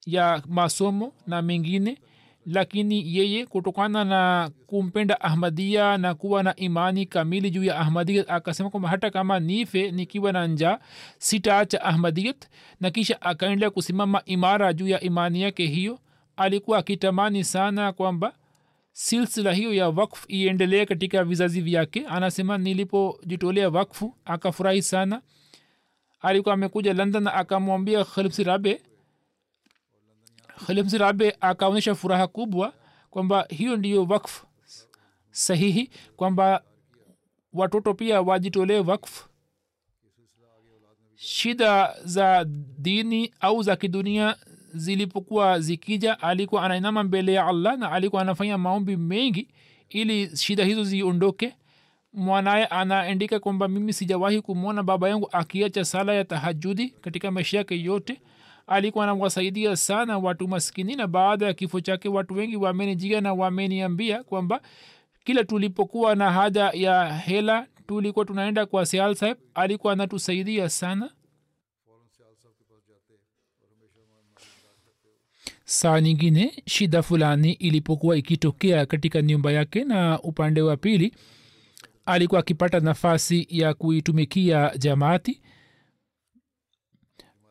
ya masomo na mengine lakini yeye kutokana na kumpenda ahmadia na kuwa na imani kamili juu ya ahmadiyat akasema kwamba hata kama nife nikiwa na nja sitaacha ahmadiyat na kisha akaendelea kusimama imara juu ya imani yake hiyo. Alikuwa akitamani sana kwamba silsila hiyo ya wakf iendelee katika vizazi vyake. Anasema nilipojitolea wakfu akafurahi sana. Alikuwa amekuja london akamwambia khalifsi rabe khalifsi rabe akaonyesha furaha kubwa kwamba hiyo ndiyo wakf sahihi kwamba watoto pia wajitolee wakfu shida za dini au za kidunia zilipokuwa zikija alikuwa anainama mbele ya allah na alikuwa anafanya maombi mengi ili shida hizo ziondoke. Mwanaye anaandika kwamba mimi sijawahi kumwona baba yangu akiacha sala ya tahajudi katika maisha yake yote alikuwa anawasaidia sana watu maskini na baada ya kifo chake watu wengi wamenijia na wameniambia kwamba kila tulipokuwa na haja ya hela tulikuwa tunaenda kwa sial alikuwa anatusaidia sana. Saa nyingine shida fulani ilipokuwa ikitokea katika nyumba yake na upande wa pili alikuwa akipata nafasi ya kuitumikia jamaati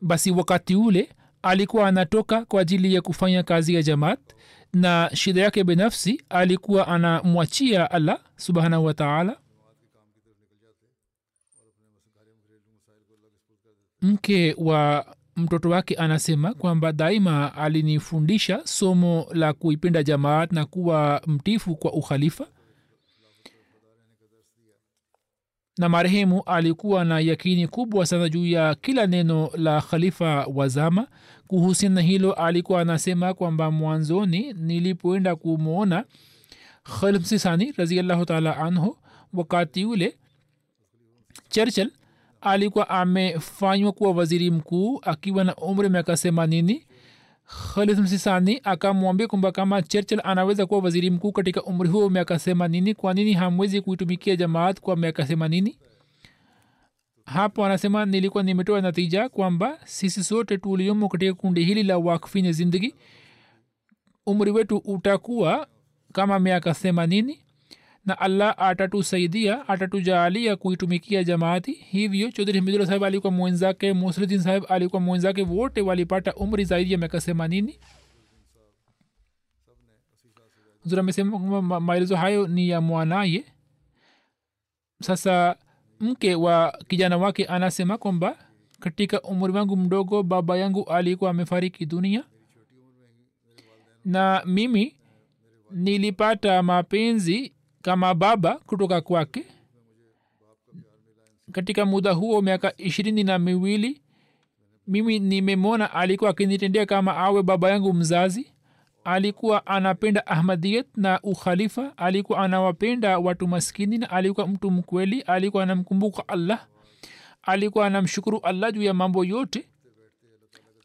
basi wakati ule alikuwa anatoka kwa ajili ya kufanya kazi ya jamaat na shida yake binafsi alikuwa anamwachia allah subhanahu wataala mke wa mtoto wake anasema kwamba daima alinifundisha somo la kuipenda jamaat na kuwa mtifu kwa ukhalifa na marehemu alikuwa na yakini kubwa sana juu ya kila neno la khalifa wa zama. Kuhusiana na hilo alikuwa anasema kwamba mwanzoni nilipoenda kumwona khalmsisani raziallahu taala anhu wakati ule churchill alikuwa amefanywa kuwa waziri mkuu akiwa na umri miaka themanini khalid msisani akamwambia kwamba kama churchill anaweza kuwa waziri mkuu katika umri huo miaka themanini kwa nini hamwezi kuitumikia jamaat kwa miaka themanini? Hapo anasema nilikuwa nimetoa natija kwamba sisi sote tuliomo katika kundi hili la wakfine zindagi umri wetu utakuwa kama miaka themanini na allah atatusaidia atatujaalia kuitumikia jamaati. Hivyo chodhri hamidullah sahib alikuwa mwenzake musridin sahib alikuwa mwenzake wote walipata umri zaidi ya miaka themanini. Zuri amesema kwamba maelezo hayo ni ya mwanaye. Sasa mke wa kijana wake anasema kwamba katika umri wangu mdogo baba yangu alikuwa amefariki dunia. Na mimi nilipata mapenzi kama baba kutoka kwake. Katika muda huo miaka ishirini na miwili mimi nimemwona alikuwa akinitendea kama awe baba yangu mzazi. Alikuwa anapenda ahmadiyat na ukhalifa alikuwa anawapenda watu maskini na alikuwa mtu mkweli alikuwa anamkumbuka allah alikuwa anamshukuru allah juu ya mambo yote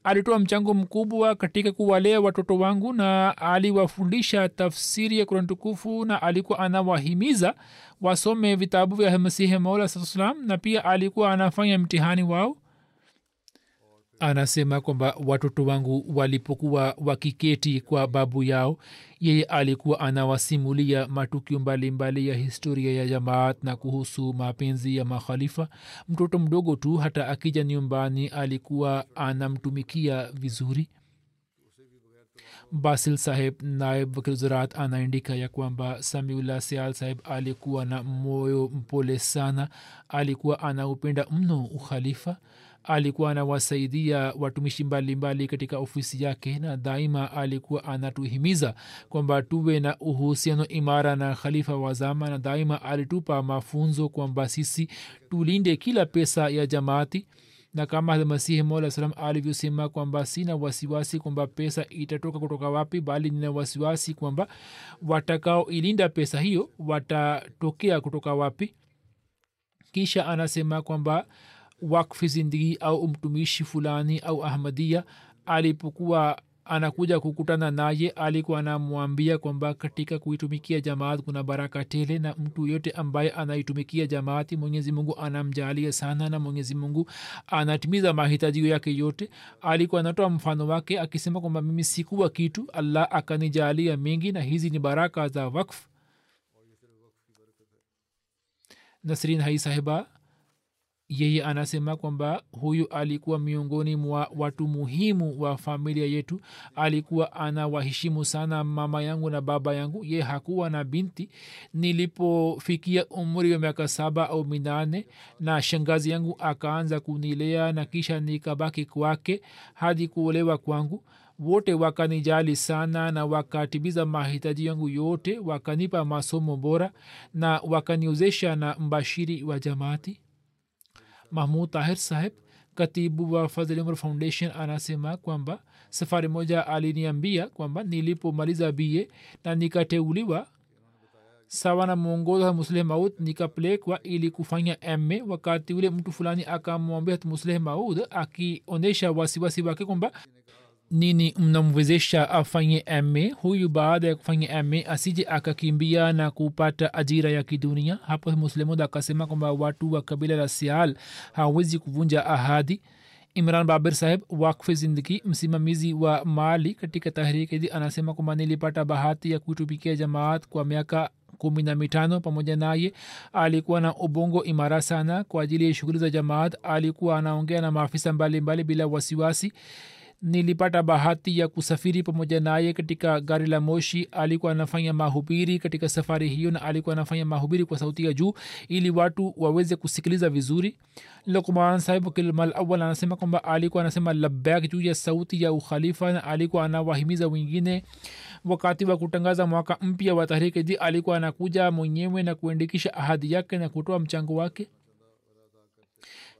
alitoa mchango mkubwa katika kuwalea watoto wangu na aliwafundisha tafsiri ya kurani tukufu na alikuwa anawahimiza wasome vitabu vya masihi maula saa salam na pia alikuwa anafanya mtihani wao anasema kwamba watoto wangu walipokuwa wakiketi kwa babu yao yeye alikuwa anawasimulia matukio mbalimbali ya historia ya jamaat na kuhusu mapenzi ya makhalifa. Mtoto mdogo tu hata akija nyumbani alikuwa anamtumikia vizuri. Basil saheb naib wakilzurat anaandika ya kwamba samiullah sial saheb alikuwa na moyo mpole sana. Alikuwa anaupenda mno ukhalifa alikuwa anawasaidia watumishi mbalimbali katika ofisi yake na daima alikuwa anatuhimiza kwamba tuwe na uhusiano imara na khalifa wa zama na daima alitupa mafunzo kwamba sisi tulinde kila pesa ya jamaati. Na kama masihi mola salam alivyosema kwamba sina wasiwasi kwamba pesa itatoka kutoka wapi bali nina wasiwasi kwamba watakaoilinda pesa hiyo watatokea kutoka wapi. Kisha anasema kwamba wakfi zindigi au mtumishi fulani au ahmadia alipokuwa anakuja kukutana naye alikuwa anamwambia kwamba katika kuitumikia jamaat kuna baraka tele na mtu yote ambaye anaitumikia jamaati mwenyezi mungu anamjalia sana na mwenyezi mungu anatimiza mahitajio yake yote. Alikuwa anatoa mfano wake akisema kwamba mimi sikuwa kitu allah akanijalia mingi na hizi ni baraka za wakf nasrin hai sahiba yeye anasema kwamba huyu alikuwa miongoni mwa watu muhimu wa familia yetu. Alikuwa anawaheshimu sana mama yangu na baba yangu. Ye hakuwa na binti. Nilipofikia umri wa miaka saba au minane na shangazi yangu akaanza kunilea na kisha nikabaki kwake hadi kuolewa kwangu wote wakanijali sana na wakatimiza mahitaji yangu yote wakanipa masomo bora na wakaniozesha na mbashiri wa jamaati mahmud tahir saheb katibu wa fadhil umar foundation anasema kwamba safari moja aliniambia kwamba nilipomaliza bie na nikateuliwa sawa na mwongozo wa musleh maud nikapelekwa ili kufanya ma wakati ule mtu fulani akamwambia musleh maud akionyesha wasiwasi wake kwamba nini mnamwezesha afanye ma huyu baada ya kufanya ma asije akakimbia na kupata ajira ya kidunia. Hapo muslemud akasema kwamba watu wa kabila la sial hawezi kuvunja ahadi. Imran babir saheb wakfe zindagi msimamizi wa mali katika tahriki anasema kwamba nilipata bahati ya kuitumikia jamaat kwa miaka kumi na mitano. Pamoja naye alikuwa na ubongo imara sana. Kwa ajili ya shughuli za jamaat alikuwa anaongea na maafisa mbalimbali bila wasiwasi nilipata bahati ya kusafiri pamoja naye katika gari la moshi. Alikuwa anafanya mahubiri katika safari hiyo na alikuwa anafanya mahubiri kwa sauti ya juu ili watu waweze kusikiliza vizuri. Lukman sahib kilmal awal anasema kwamba alikuwa anasema labak juu ya sauti ya ukhalifa na alikuwa anawahimiza wengine wakati wa kutangaza mwaka mpya wa tahriki. Ji alikuwa anakuja mwenyewe na kuandikisha ahadi yake na kutoa mchango wake?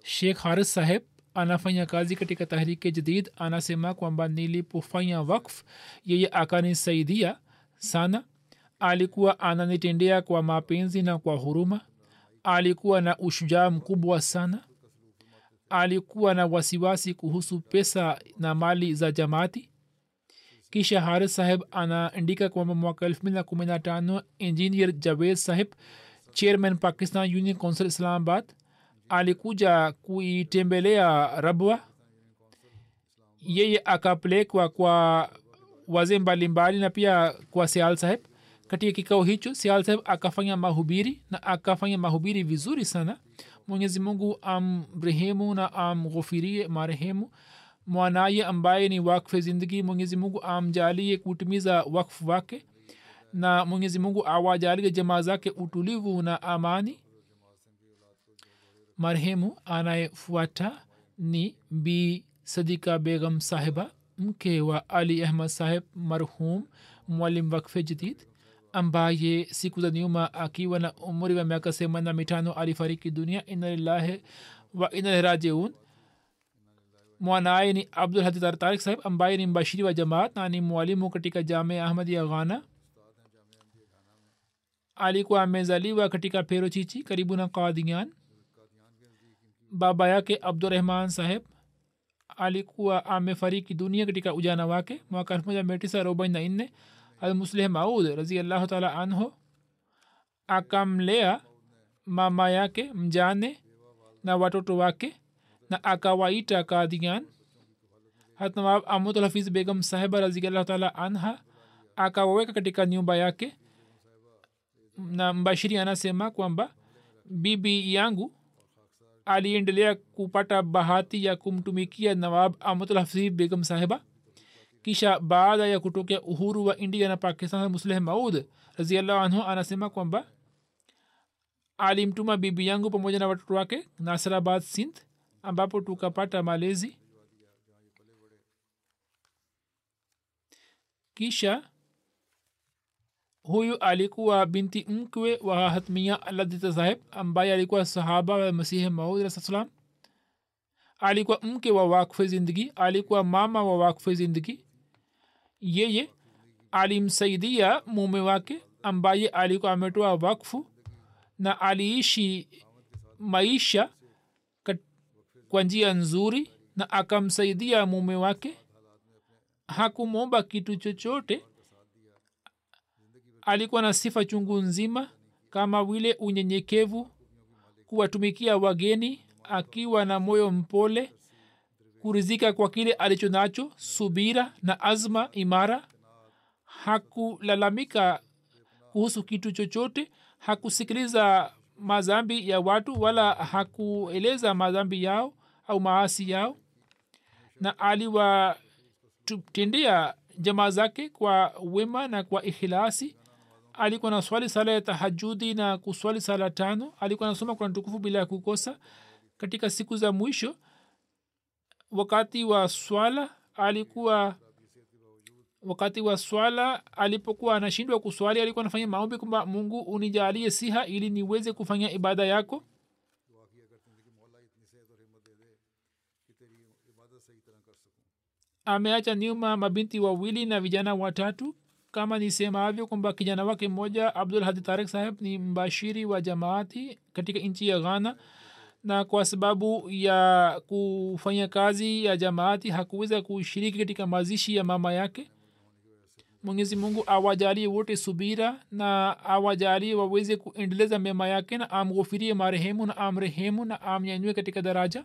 Shekh haris saheb anafanya kazi katika tahrike jadid anasema kwamba nilipofanya wakf yeye akanisaidia sana. Alikuwa ananitendea kwa mapenzi na kwa huruma. Alikuwa na ushujaa mkubwa sana. Alikuwa na wasiwasi kuhusu pesa na mali za jamaati. Kisha haris saheb anaandika kwamba mwaka elfu mbili na kumi na tano engineer javed saheb chairman pakistan union council islamabad alikuja kuitembelea rabwa. Yeye akapelekwa kwa wazee mbalimbali na pia kwa sial saheb. Katika kikao hicho sial saheb akafanya mahubiri na akafanya mahubiri vizuri sana. Mwenyezi mungu amrehemu na amghofirie marehemu. Mwanaye ambaye ni wakfe zindagi mwenyezi mungu amjalie kutimiza wakfu wake. Na mwenyezi mungu awajalie jamaa zake utulivu na amani marehemu anayefuata ni bi sadika begam sahiba mke wa ali ahmad saheb marhum mwalim wakfe jadid ambaye siku za nyuma akiwa na umri wa miaka themanini na mitano alifariki dunia. Ina lillahi wa inalirajiun rajiun. Mwanaye ni abdul hadid tarik saheb ambaye ni mbashiri wa jamaat na ni mwalimu katika jame ahmad ya ghana. Alikuwa amezaliwa katika perochichi karibu na kadian baba yake abdurahman saheb alikuwa amefariki dunia katika ujana wake mwaka elfu moja mia tisa arobaini na nne. Almusleh maud raziallahu taala anhu akamlea mama yake mjane na watoto wake na akawaita kadian hatnawab amudulhafiz begam sahiba raziallahu taala anha akawaweka katika nyumba yake. Na mbashiri anasema kwamba bibi yangu aliendelea kupata bahati ya kumtumikia nawab amatulhafsib begam sahiba. Kisha baada ya kutokea uhuru wa india na pakistan musleh maud raziallahu anhu anasema kwamba alimtuma bibi yangu pamoja na watoto wake nasrabad sindh ambapo tukapata malezi. Kisha huyu alikuwa binti mkwe wa hatmia aladita saheb ambaye alikuwa sahaba wa masihi maud aa salam. Alikuwa mke wa wakfe zindigi alikuwa mama wa wakfe zindigi yeye alimsaidia mume wake ambaye alikuwa ametoa wakfu na aliishi maisha kwa njia nzuri na akamsaidia mume wake. Hakumwomba kitu chochote alikuwa na sifa chungu nzima kama vile unyenyekevu kuwatumikia wageni akiwa na moyo mpole kurizika kwa kile alicho nacho subira na azma imara. Hakulalamika kuhusu kitu chochote hakusikiliza madhambi ya watu wala hakueleza madhambi yao au maasi yao na aliwatendea jamaa zake kwa wema na kwa ikhilasi alikuwa na swali sala ya tahajudi na kuswali sala tano. Alikuwa nasoma kuna tukufu bila ya kukosa. Katika siku za mwisho wakati wa swala alikuwa wakati wa swala alipokuwa anashindwa kuswali alikuwa anafanya maombi kwamba mungu unijalie siha ili niweze kufanya ibada yako. Ameacha nyuma mabinti wawili na vijana watatu kama nisemavyo kwamba kijana wake mmoja abdul hadi tarik saheb ni mbashiri wa jamaati katika nchi ya ghana. Na kwa sababu ya kufanya kazi ya jamaati hakuweza kushiriki katika mazishi ya mama yake. Mwenyezi mungu awajalie wote subira na awajalie waweze kuendeleza mema yake na amghofirie marehemu na amrehemu na amnyanyue katika daraja